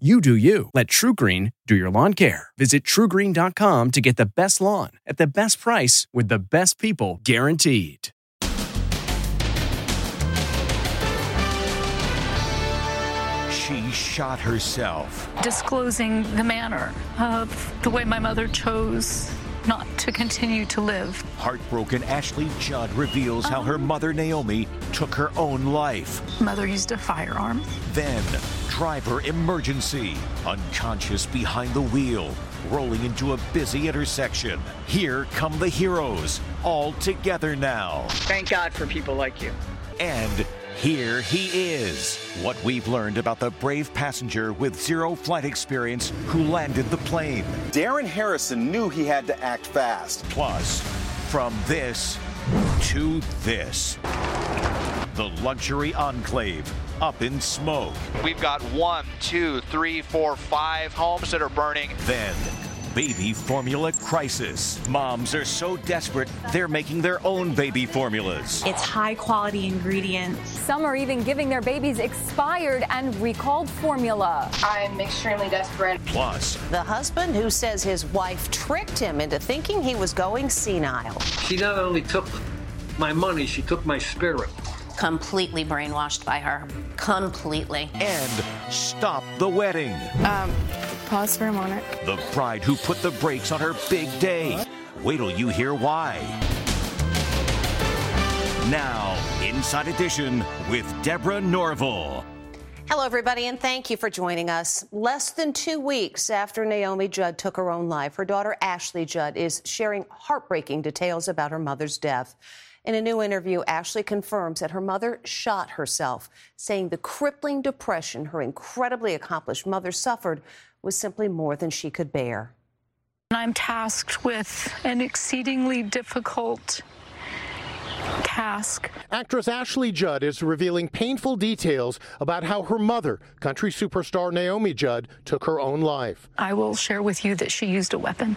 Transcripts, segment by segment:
You do you. Let TruGreen do your lawn care. Visit trugreen.com to get the best lawn at the best price with the best people guaranteed. She shot herself. Disclosing the manner of the way my mother chose not to continue to live. Heartbroken Ashley Judd reveals how her mother Naomi took her own life. Mother used a firearm. Then, driver emergency, unconscious behind the wheel, rolling into a busy intersection. Here come the heroes, all together now. Thank God for people like you. And here he is. What we've learned about the brave passenger with zero flight experience who landed the plane. Darren Harrison knew he had to act fast. Plus, from this to this. The luxury enclave up in smoke. We've got one, two, three, four, five homes that are burning. Then, baby formula crisis. Moms are so desperate, they're making their own baby formulas. It's high quality ingredients. Some are even giving their babies expired and recalled formula. I'm extremely desperate. Plus, the husband who says his wife tricked him into thinking he was going senile. She not only took my money, she took my spirit completely brainwashed by her. Completely. And stop the wedding. Um, pause for a moment. The bride who put the brakes on her big day. Wait till you hear why. Now, Inside Edition with Deborah Norville. Hello, everybody, and thank you for joining us. Less than two weeks after Naomi Judd took her own life, her daughter Ashley Judd is sharing heartbreaking details about her mother's death. In a new interview, Ashley confirms that her mother shot herself, saying the crippling depression her incredibly accomplished mother suffered was simply more than she could bear. I'm tasked with an exceedingly difficult task. Actress Ashley Judd is revealing painful details about how her mother, country superstar Naomi Judd, took her own life. I will share with you that she used a weapon.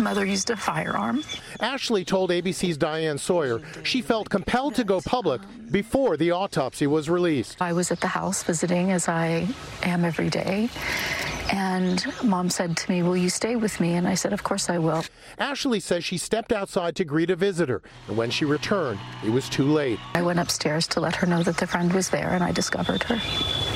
Mother used a firearm. Ashley told ABC's Diane Sawyer she felt compelled to go public before the autopsy was released. I was at the house visiting as I am every day. And mom said to me, Will you stay with me? And I said, Of course I will. Ashley says she stepped outside to greet a visitor. And when she returned, it was too late. I went upstairs to let her know that the friend was there, and I discovered her.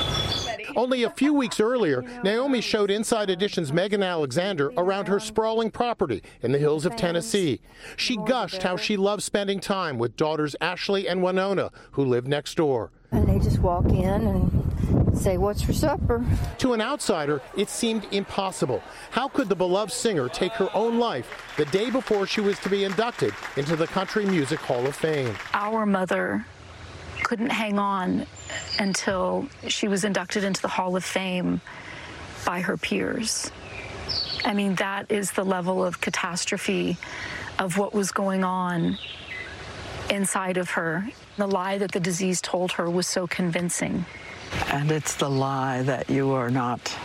Only a few weeks earlier, Naomi showed Inside Edition's Megan Alexander around her sprawling property in the hills of Tennessee. She gushed how she loved spending time with daughters Ashley and Wynonna, who live next door. And they just walk in and say, What's for supper? To an outsider, it seemed impossible. How could the beloved singer take her own life the day before she was to be inducted into the Country Music Hall of Fame? Our mother couldn't hang on until she was inducted into the Hall of Fame by her peers. I mean, that is the level of catastrophe of what was going on inside of her. The lie that the disease told her was so convincing. And it's the lie that you are not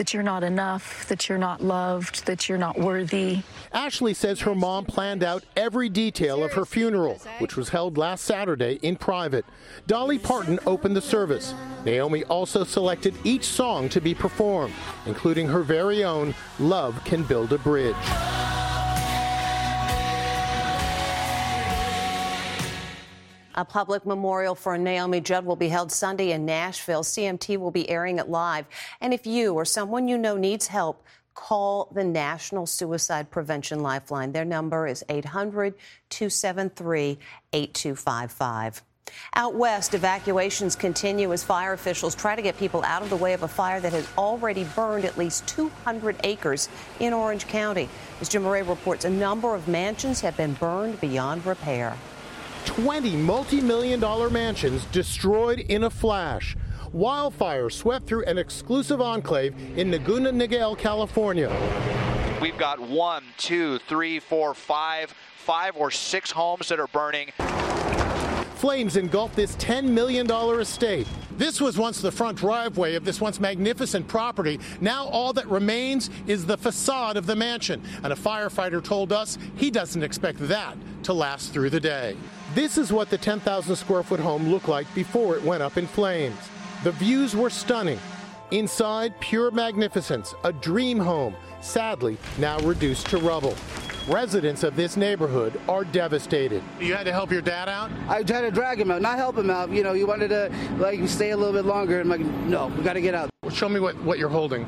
that you're not enough, that you're not loved, that you're not worthy. Ashley says her mom planned out every detail of her funeral, which was held last Saturday in private. Dolly Parton opened the service. Naomi also selected each song to be performed, including her very own Love Can Build a Bridge. A public memorial for Naomi Judd will be held Sunday in Nashville. CMT will be airing it live. And if you or someone you know needs help, call the National Suicide Prevention Lifeline. Their number is 800 273 8255. Out west, evacuations continue as fire officials try to get people out of the way of a fire that has already burned at least 200 acres in Orange County. As Jim Moret reports, a number of mansions have been burned beyond repair. 20 multi million dollar mansions destroyed in a flash. Wildfire swept through an exclusive enclave in Laguna Niguel, California. We've got one, two, three, four, five, five or six homes that are burning. Flames engulfed this $10 million estate. This was once the front driveway of this once magnificent property. Now all that remains is the facade of the mansion. And a firefighter told us he doesn't expect that to last through the day. This is what the 10,000 square foot home looked like before it went up in flames. The views were stunning. Inside, pure magnificence, a dream home, sadly now reduced to rubble. Residents of this neighborhood are devastated. You had to help your dad out? I tried to drag him out, not help him out. You know, he wanted to like stay a little bit longer. I'm like, no, we got to get out. Show me what, what you're holding.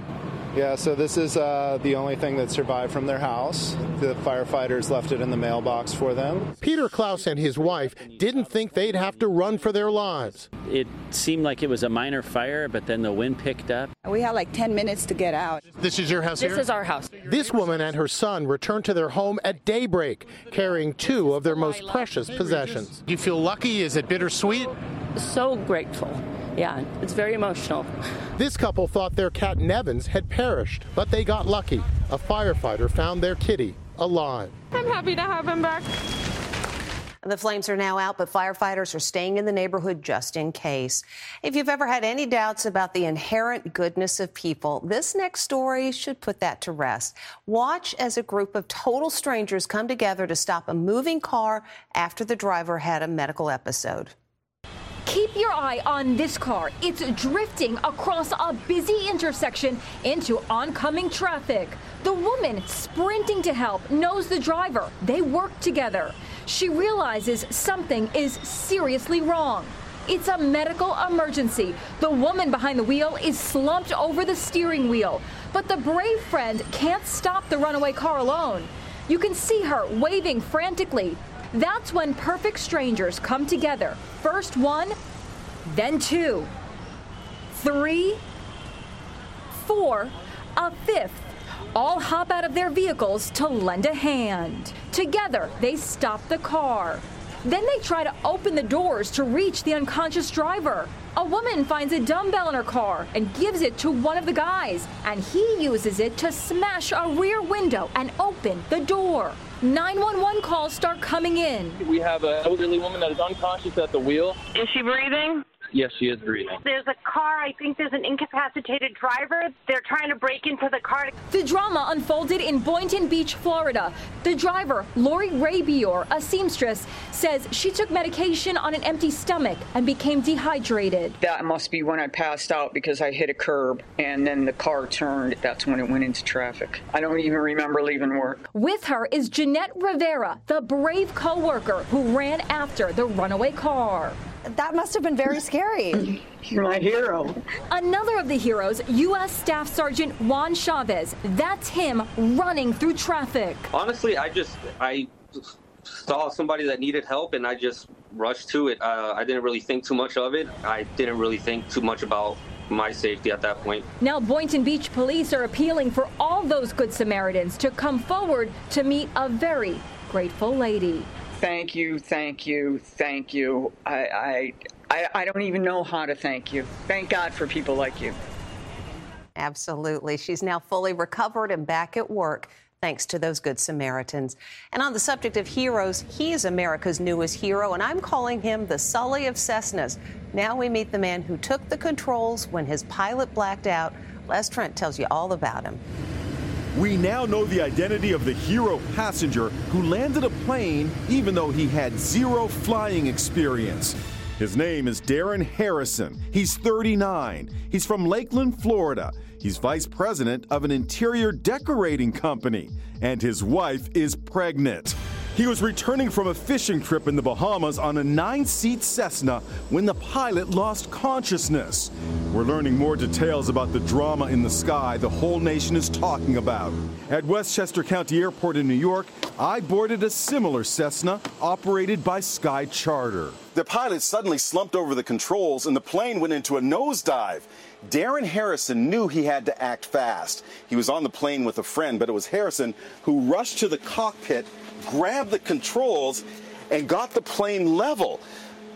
Yeah, so this is uh, the only thing that survived from their house. The firefighters left it in the mailbox for them. Peter Klaus and his wife didn't think they'd have to run for their lives. It seemed like it was a minor fire, but then the wind picked up. We had like 10 minutes to get out. This is your house This here? is our house. This woman and her son returned to their home at daybreak, carrying two of their most precious possessions. Do you feel lucky? Is it bittersweet? So grateful. Yeah, it's very emotional. This couple thought their cat Nevins had perished, but they got lucky. A firefighter found their kitty alive. I'm happy to have him back. The flames are now out, but firefighters are staying in the neighborhood just in case. If you've ever had any doubts about the inherent goodness of people, this next story should put that to rest. Watch as a group of total strangers come together to stop a moving car after the driver had a medical episode. Keep your eye on this car. It's drifting across a busy intersection into oncoming traffic. The woman sprinting to help knows the driver. They work together. She realizes something is seriously wrong. It's a medical emergency. The woman behind the wheel is slumped over the steering wheel, but the brave friend can't stop the runaway car alone. You can see her waving frantically. That's when perfect strangers come together. First one, then two, three, four, a fifth. All hop out of their vehicles to lend a hand. Together, they stop the car. Then they try to open the doors to reach the unconscious driver. A woman finds a dumbbell in her car and gives it to one of the guys, and he uses it to smash a rear window and open the door. 911 calls start coming in. We have an elderly woman that is unconscious at the wheel. Is she breathing? Yes, she is breathing. There's a car. I think there's an incapacitated driver. They're trying to break into the car. The drama unfolded in Boynton Beach, Florida. The driver, Lori Rabior, a seamstress, says she took medication on an empty stomach and became dehydrated. That must be when I passed out because I hit a curb and then the car turned. That's when it went into traffic. I don't even remember leaving work. With her is Jeanette Rivera, the brave co-worker who ran after the runaway car. That must have been very scary. You're my hero. Another of the heroes, U.S. Staff Sergeant Juan Chavez. That's him running through traffic. Honestly, I just I saw somebody that needed help and I just rushed to it. Uh, I didn't really think too much of it. I didn't really think too much about my safety at that point. Now, Boynton Beach police are appealing for all those good Samaritans to come forward to meet a very grateful lady. Thank you, thank you, thank you. I, I, I, don't even know how to thank you. Thank God for people like you. Absolutely. She's now fully recovered and back at work. Thanks to those good Samaritans. And on the subject of heroes, he is America's newest hero, and I'm calling him the Sully of Cessnas. Now we meet the man who took the controls when his pilot blacked out. Les Trent tells you all about him. We now know the identity of the hero passenger who landed a plane even though he had zero flying experience. His name is Darren Harrison. He's 39. He's from Lakeland, Florida. He's vice president of an interior decorating company, and his wife is pregnant. He was returning from a fishing trip in the Bahamas on a nine seat Cessna when the pilot lost consciousness. We're learning more details about the drama in the sky the whole nation is talking about. At Westchester County Airport in New York, I boarded a similar Cessna operated by Sky Charter. The pilot suddenly slumped over the controls and the plane went into a nosedive. Darren Harrison knew he had to act fast. He was on the plane with a friend, but it was Harrison who rushed to the cockpit, grabbed the controls, and got the plane level.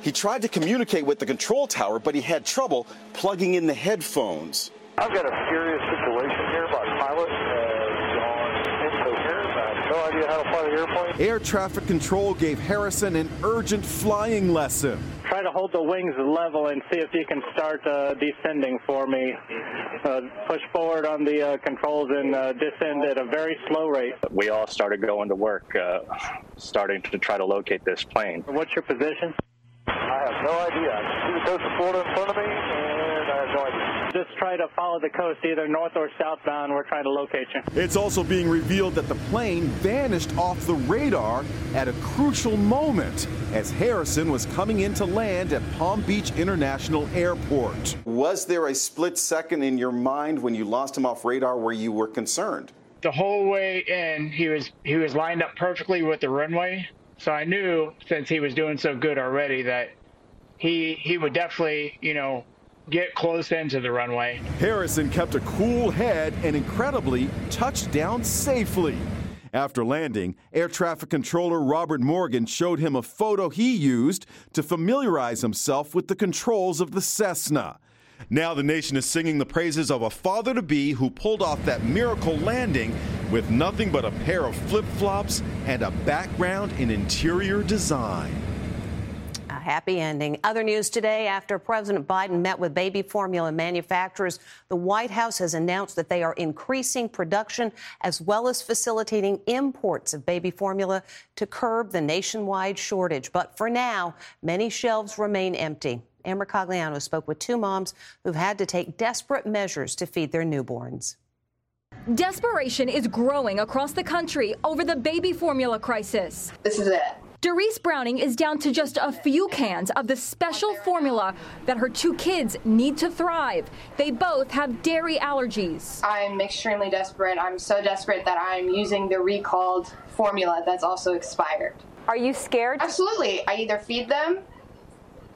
He tried to communicate with the control tower, but he had trouble plugging in the headphones. I've got a situation here. My pilot has gone incoherent. I have no idea how to fly the airplane. Air traffic control gave Harrison an urgent flying lesson. Try to hold the wings level and see if you can start uh, descending for me. Uh, push forward on the uh, controls and uh, descend at a very slow rate. We all started going to work, uh, starting to try to locate this plane. What's your position? I have no idea. I can see the coast of Florida in front of me, and I have no idea. Just try to follow the coast, either north or southbound. We're trying to locate you. It's also being revealed that the plane vanished off the radar at a crucial moment as Harrison was coming in to land at Palm Beach International Airport. Was there a split second in your mind when you lost him off radar where you were concerned? The whole way in, he was he was lined up perfectly with the runway. So I knew since he was doing so good already that he he would definitely, you know, get close into the runway. Harrison kept a cool head and incredibly touched down safely. After landing, air traffic controller Robert Morgan showed him a photo he used to familiarize himself with the controls of the Cessna. Now the nation is singing the praises of a father to be who pulled off that miracle landing with nothing but a pair of flip flops and a background in interior design. A happy ending. Other news today after President Biden met with baby formula manufacturers, the White House has announced that they are increasing production as well as facilitating imports of baby formula to curb the nationwide shortage. But for now, many shelves remain empty. Ann Mercogliano spoke with two moms who've had to take desperate measures to feed their newborns. Desperation is growing across the country over the baby formula crisis. This is it. Doris Browning is down to just a few cans of the special formula that her two kids need to thrive. They both have dairy allergies. I'm extremely desperate. I'm so desperate that I'm using the recalled formula that's also expired. Are you scared? Absolutely. I either feed them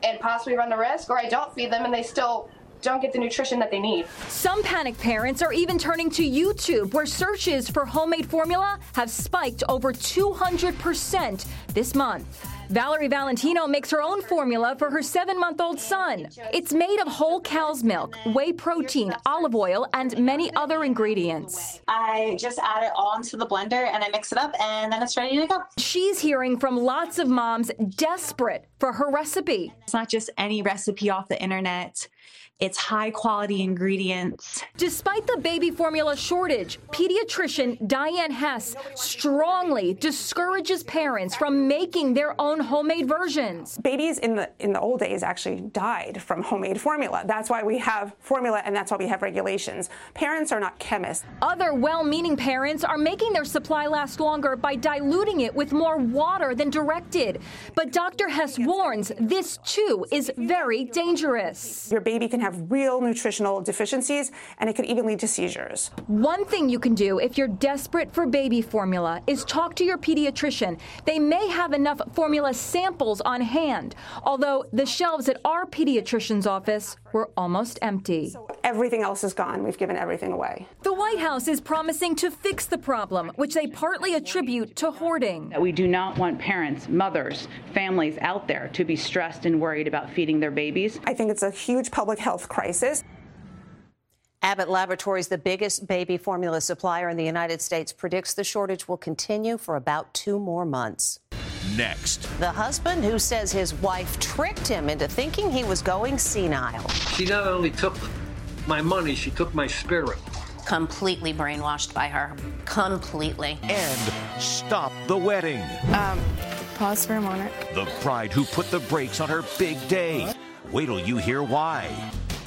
and possibly run the risk, or I don't feed them and they still don't get the nutrition that they need. Some panicked parents are even turning to YouTube, where searches for homemade formula have spiked over 200% this month. Valerie Valentino makes her own formula for her seven month old son. It's made of whole cow's milk, whey protein, olive oil, and many other ingredients. I just add it all into the blender and I mix it up, and then it's ready to go. She's hearing from lots of moms desperate for her recipe. It's not just any recipe off the internet. It's high quality ingredients. Despite the baby formula shortage, pediatrician Diane Hess strongly discourages parents from making their own homemade versions. Babies in the in the old days actually died from homemade formula. That's why we have formula and that's why we have regulations. Parents are not chemists. Other well-meaning parents are making their supply last longer by diluting it with more water than directed. But Dr. Hess warns this too is very dangerous. Your baby can have real nutritional deficiencies and it could even lead to seizures. One thing you can do if you're desperate for baby formula is talk to your pediatrician. They may have enough formula samples on hand, although the shelves at our pediatrician's office were almost empty. Everything else is gone. We've given everything away. The White House is promising to fix the problem, which they partly attribute to hoarding. We do not want parents, mothers, families out there to be stressed and worried about feeding their babies. I think it's a huge public health crisis. Abbott Laboratories, the biggest baby formula supplier in the United States, predicts the shortage will continue for about two more months. Next, The husband who says his wife tricked him into thinking he was going senile. She not only took my money, she took my spirit. Completely brainwashed by her. Completely. and stop the wedding. Um, pause for a moment. The bride who put the brakes on her big day. Wait till you hear why.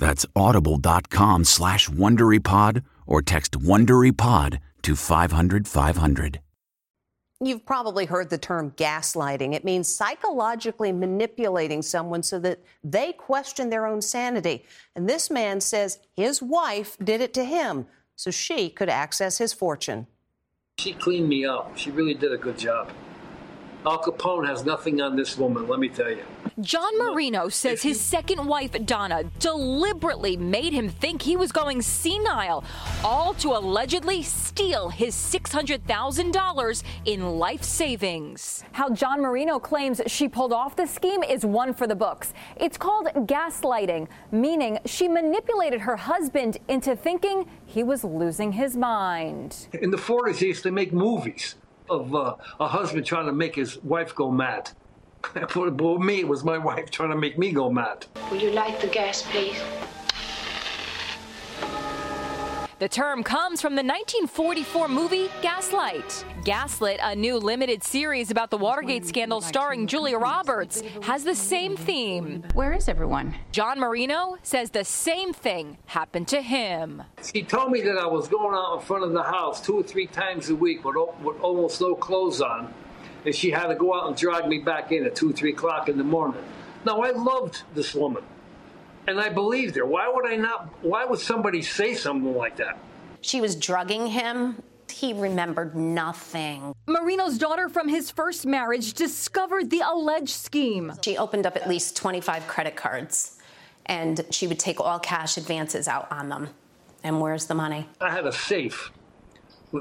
That's audible.com slash WonderyPod or text WonderyPod to 500 500. You've probably heard the term gaslighting. It means psychologically manipulating someone so that they question their own sanity. And this man says his wife did it to him so she could access his fortune. She cleaned me up. She really did a good job. Al Capone has nothing on this woman, let me tell you. John Marino says his second wife, Donna, deliberately made him think he was going senile, all to allegedly steal his $600,000 in life savings. How John Marino claims she pulled off the scheme is one for the books. It's called gaslighting, meaning she manipulated her husband into thinking he was losing his mind. In the 40s, they used to make movies of uh, a husband trying to make his wife go mad. For me, it was my wife trying to make me go mad. Will you light the gas, please? The term comes from the 1944 movie Gaslight. Gaslit, a new limited series about the Watergate scandal starring Julia Roberts, has the same theme. Where is everyone? John Marino says the same thing happened to him. She told me that I was going out in front of the house two or three times a week with, with almost no clothes on, and she had to go out and drag me back in at two, three o'clock in the morning. Now, I loved this woman and I believed her. Why would I not? Why would somebody say something like that? She was drugging him. He remembered nothing. Marino's daughter from his first marriage discovered the alleged scheme. She opened up at least 25 credit cards and she would take all cash advances out on them. And where's the money? I had a safe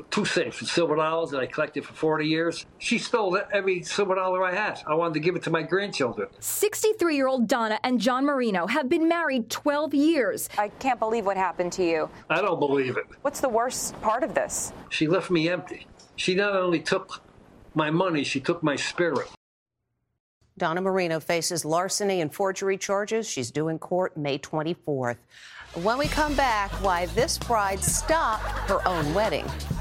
two safes with silver dollars that I collected for 40 years. She stole every silver dollar I had. I wanted to give it to my grandchildren. 63 year old Donna and John Marino have been married 12 years. I can't believe what happened to you. I don't believe it. What's the worst part of this? She left me empty. She not only took my money, she took my spirit. Donna Marino faces larceny and forgery charges. She's due in court May 24th. When we come back, why this bride stopped her own wedding.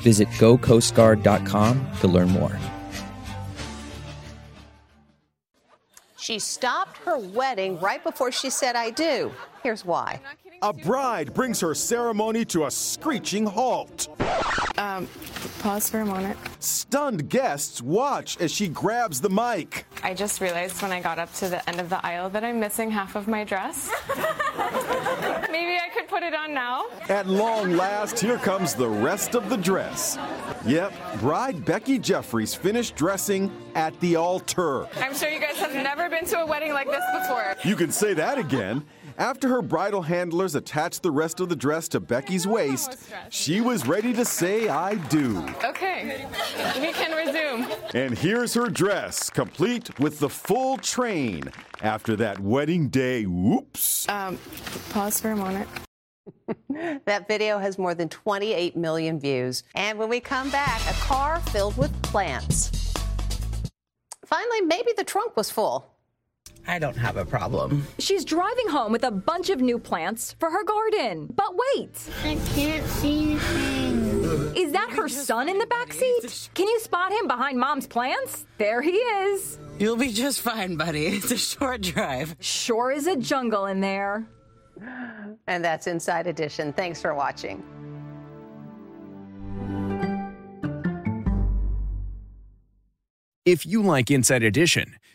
Visit gocoastguard.com to learn more. She stopped her wedding right before she said, I do. Here's why. A bride brings her ceremony to a screeching halt. Um, pause for a moment. Stunned guests watch as she grabs the mic. I just realized when I got up to the end of the aisle that I'm missing half of my dress. Maybe I could put it on now. At long last, here comes the rest of the dress. Yep, bride Becky Jeffries finished dressing at the altar. I'm sure you guys have never been to a wedding like this before. You can say that again. After her bridal handlers attached the rest of the dress to Becky's waist, she was ready to say, I do. Okay, we can resume. And here's her dress, complete with the full train. After that wedding day, whoops. Um, pause for a moment. that video has more than 28 million views. And when we come back, a car filled with plants. Finally, maybe the trunk was full. I don't have a problem. She's driving home with a bunch of new plants for her garden. But wait. I can't see anything. Is that her son in the back seat? Can you spot him behind mom's plants? There he is. You'll be just fine, buddy. It's a short drive. Sure is a jungle in there. And that's Inside Edition. Thanks for watching. If you like Inside Edition,